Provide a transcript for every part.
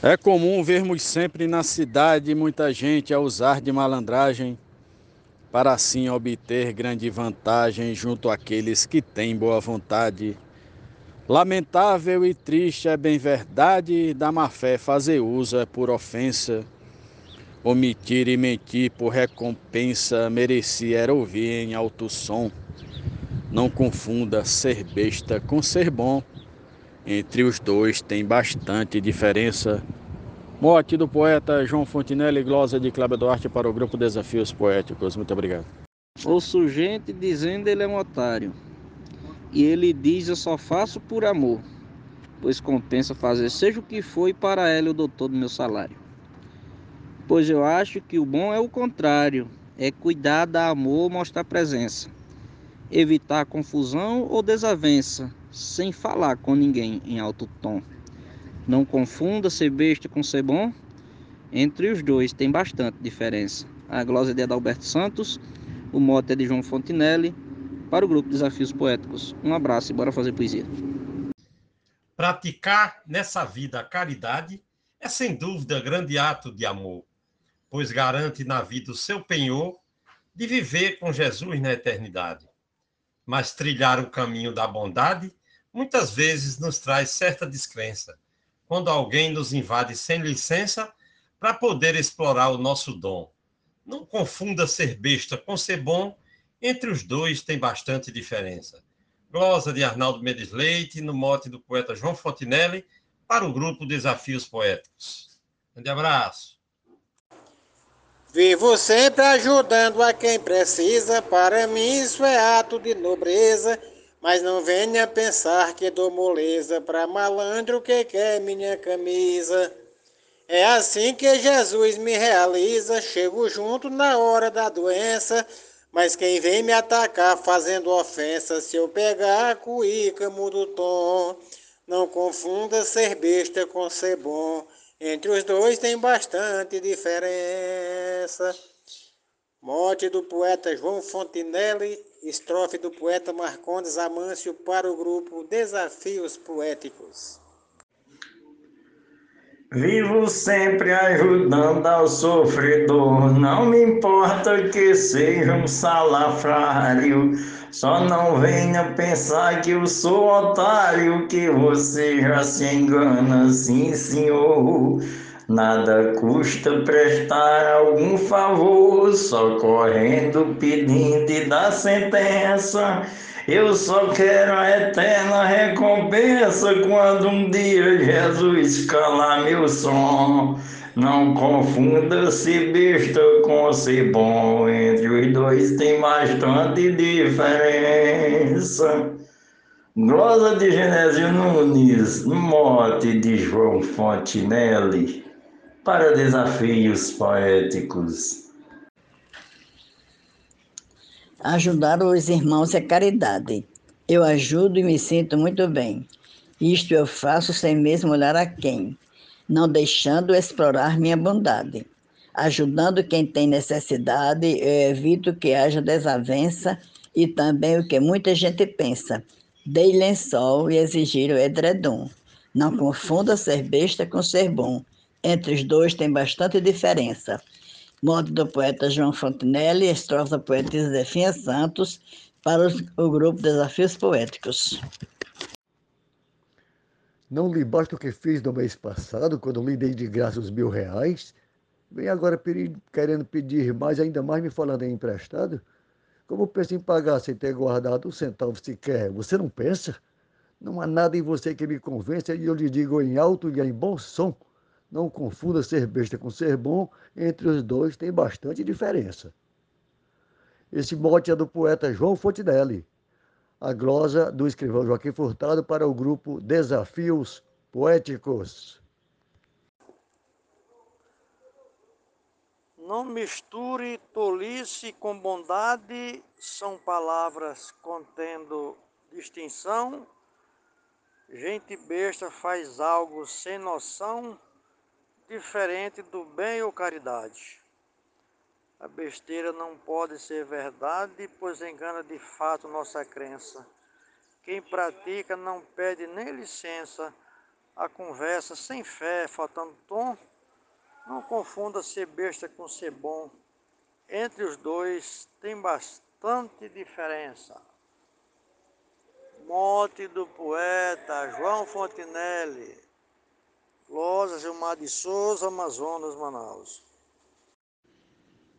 É comum vermos sempre na cidade muita gente a usar de malandragem para assim obter grande vantagem junto àqueles que têm boa vontade. Lamentável e triste é bem verdade, da má fé fazer uso é por ofensa. Omitir e mentir por recompensa merecia era ouvir em alto som. Não confunda ser besta com ser bom. Entre os dois tem bastante diferença. Mote do poeta João Fontinelli, glosa de Cláudio Duarte para o grupo Desafios Poéticos. Muito obrigado. Ouço gente dizendo ele é um otário. E ele diz eu só faço por amor, pois compensa fazer seja o que for para ela eu dou todo o meu salário. Pois eu acho que o bom é o contrário, é cuidar, dar amor, mostrar presença evitar confusão ou desavença, sem falar com ninguém em alto tom. Não confunda ser besta com ser bom. Entre os dois tem bastante diferença. A glosa é de Adalberto Santos, o mote é de João Fontinelli, para o grupo Desafios Poéticos. Um abraço e bora fazer poesia. Praticar nessa vida a caridade é sem dúvida grande ato de amor, pois garante na vida o seu penhor de viver com Jesus na eternidade mas trilhar o caminho da bondade muitas vezes nos traz certa descrença, quando alguém nos invade sem licença para poder explorar o nosso dom. Não confunda ser besta com ser bom, entre os dois tem bastante diferença. Glosa de Arnaldo Mendes Leite, no mote do poeta João Fontinelli, para o grupo Desafios Poéticos. Grande abraço. Vivo sempre ajudando a quem precisa, para mim isso é ato de nobreza. Mas não venha pensar que dou moleza para malandro que quer minha camisa. É assim que Jesus me realiza, chego junto na hora da doença. Mas quem vem me atacar fazendo ofensa, se eu pegar a cuíca, mudo tom. Não confunda ser besta com ser bom. Entre os dois tem bastante diferença. Morte do poeta João Fontinelli, estrofe do poeta Marcondes Amâncio para o grupo Desafios Poéticos. Vivo sempre ajudando ao sofredor, não me importa que seja um salafrário só não venha pensar que eu sou otário, que você já se engana, sim, senhor. Nada custa prestar algum favor, só correndo pedindo e dar sentença. Eu só quero a eterna recompensa quando um dia Jesus calar meu som. Não confunda ser besta com ser bom, entre os dois tem bastante diferença. Glosa de Genésio Nunes, mote de João Fontinelli, para desafios poéticos. Ajudar os irmãos é caridade. Eu ajudo e me sinto muito bem. Isto eu faço sem mesmo olhar a quem não deixando explorar minha bondade. Ajudando quem tem necessidade, eu evito que haja desavença e também o que muita gente pensa. Dei lençol e exigir o edredom. Não confunda ser besta com ser bom. Entre os dois tem bastante diferença. Modo do poeta João Fontenelle, estrofa poeta Zefinha Santos, para o grupo Desafios Poéticos. Não lhe basta o que fez no mês passado, quando lhe dei de graça os mil reais? Vem agora querendo pedir mais, ainda mais me falando em emprestado? Como pensa em pagar sem ter guardado um centavo sequer? Você não pensa? Não há nada em você que me convença e eu lhe digo em alto e em bom som. Não confunda ser besta com ser bom, entre os dois tem bastante diferença. Esse mote é do poeta João Fontinelli a glosa do escrivão Joaquim Furtado para o grupo Desafios Poéticos. Não misture tolice com bondade, são palavras contendo distinção. Gente besta faz algo sem noção, diferente do bem ou caridade. A besteira não pode ser verdade, pois engana de fato nossa crença. Quem pratica não pede nem licença, a conversa sem fé, faltando tom. Não confunda ser besta com ser bom. Entre os dois tem bastante diferença. Mote do poeta João Fontinelli, Loja Gilmar de Souza, Amazonas, Manaus.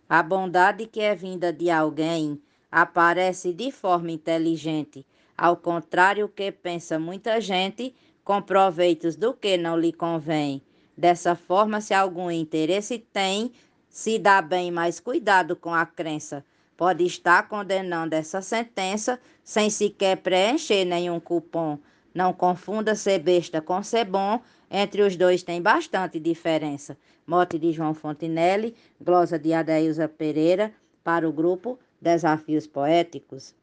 A bondade que é vinda de alguém aparece de forma inteligente, ao contrário que pensa muita gente, com proveitos do que não lhe convém. Dessa forma, se algum interesse tem, se dá bem mais cuidado com a crença. Pode estar condenando essa sentença sem sequer preencher nenhum cupom. Não confunda ser besta com ser bom, entre os dois tem bastante diferença. Mote de João Fontinelli, glosa de Adailza Pereira, para o grupo Desafios Poéticos.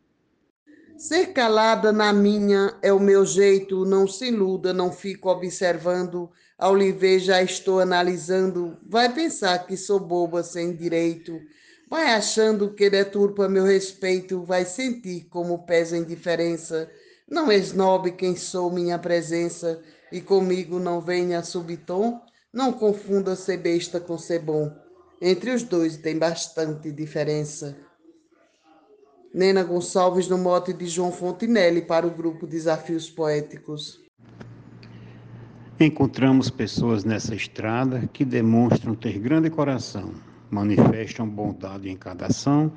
Ser calada na minha é o meu jeito, não se iluda, não fico observando. Ao lhe ver, já estou analisando. Vai pensar que sou boba sem direito. Vai achando que deturpa meu respeito. Vai sentir como pesa a indiferença. Não esnobe quem sou minha presença e comigo não venha subtom, não confunda ser besta com ser bom. Entre os dois tem bastante diferença. Nena Gonçalves no mote de João Fontinelli para o grupo Desafios Poéticos. Encontramos pessoas nessa estrada que demonstram ter grande coração, manifestam bondade em cada ação,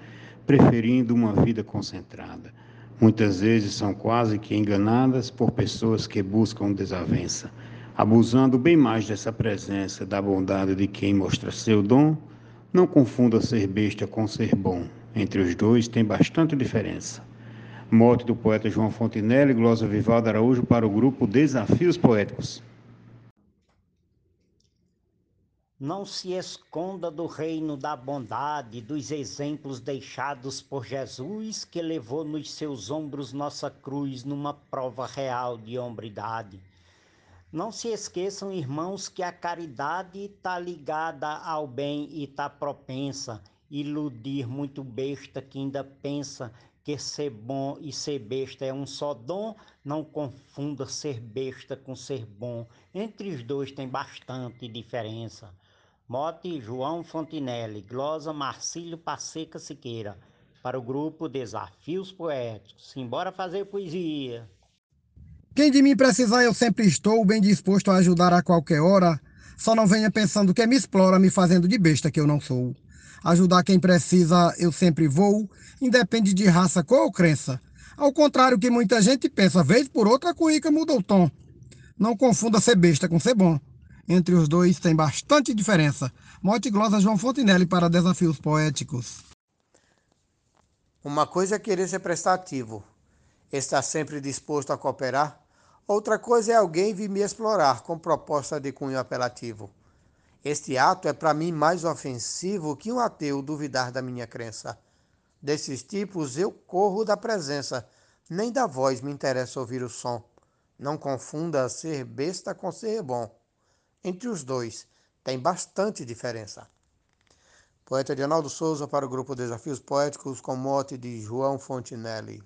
preferindo uma vida concentrada Muitas vezes são quase que enganadas por pessoas que buscam desavença, abusando bem mais dessa presença, da bondade de quem mostra seu dom. Não confunda ser besta com ser bom. Entre os dois tem bastante diferença. Morte do poeta João Fontinelli, glosa Vivaldo Araújo para o grupo Desafios Poéticos. Não se esconda do reino da bondade, dos exemplos deixados por Jesus, que levou nos seus ombros nossa cruz numa prova real de hombridade. Não se esqueçam, irmãos, que a caridade está ligada ao bem e está propensa. Iludir muito besta que ainda pensa que ser bom e ser besta é um só dom, não confunda ser besta com ser bom. Entre os dois tem bastante diferença. Mote João Fontinelli, glosa Marcílio Passeca Siqueira, para o grupo Desafios Poéticos. Simbora fazer poesia. Quem de mim precisar, eu sempre estou bem disposto a ajudar a qualquer hora. Só não venha pensando que me explora, me fazendo de besta que eu não sou. Ajudar quem precisa, eu sempre vou, independe de raça, cor ou crença. Ao contrário que muita gente pensa, vez por outra a cuíca muda o tom. Não confunda ser besta com ser bom. Entre os dois tem bastante diferença. Mote glosa João Fontinelli para Desafios Poéticos. Uma coisa é querer ser prestativo, estar sempre disposto a cooperar. Outra coisa é alguém vir me explorar com proposta de cunho apelativo. Este ato é para mim mais ofensivo que um ateu duvidar da minha crença. Desses tipos eu corro da presença, nem da voz me interessa ouvir o som. Não confunda ser besta com ser bom. Entre os dois tem bastante diferença. Poeta de Arnaldo Souza para o grupo Desafios Poéticos com mote de João Fontinelli.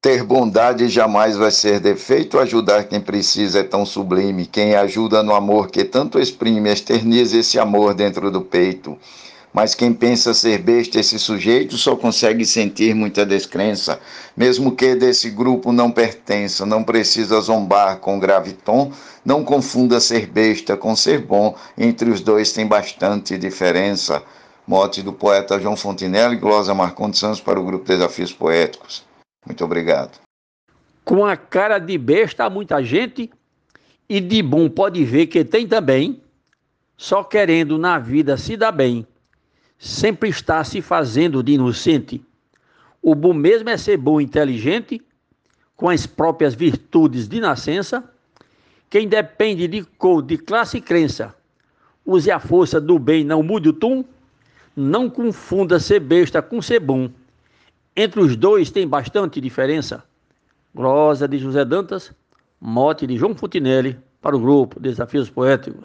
Ter bondade jamais vai ser defeito, ajudar quem precisa é tão sublime. Quem ajuda no amor que tanto exprime, esterniza esse amor dentro do peito. Mas quem pensa ser besta esse sujeito só consegue sentir muita descrença, mesmo que desse grupo não pertença, não precisa zombar com grave tom, não confunda ser besta com ser bom, entre os dois tem bastante diferença. Mote do poeta João Fontinelli, glosa Marcondes Santos para o grupo Desafios Poéticos. Muito obrigado. Com a cara de besta muita gente, e de bom pode ver que tem também, só querendo na vida se dar bem sempre está se fazendo de inocente. O bom mesmo é ser bom e inteligente, com as próprias virtudes de nascença. Quem depende de cor, de classe e crença, use a força do bem, não mude o tom. Não confunda ser besta com ser bom. Entre os dois tem bastante diferença. Glosa de José Dantas, mote de João Fontinelli, para o grupo Desafios Poéticos.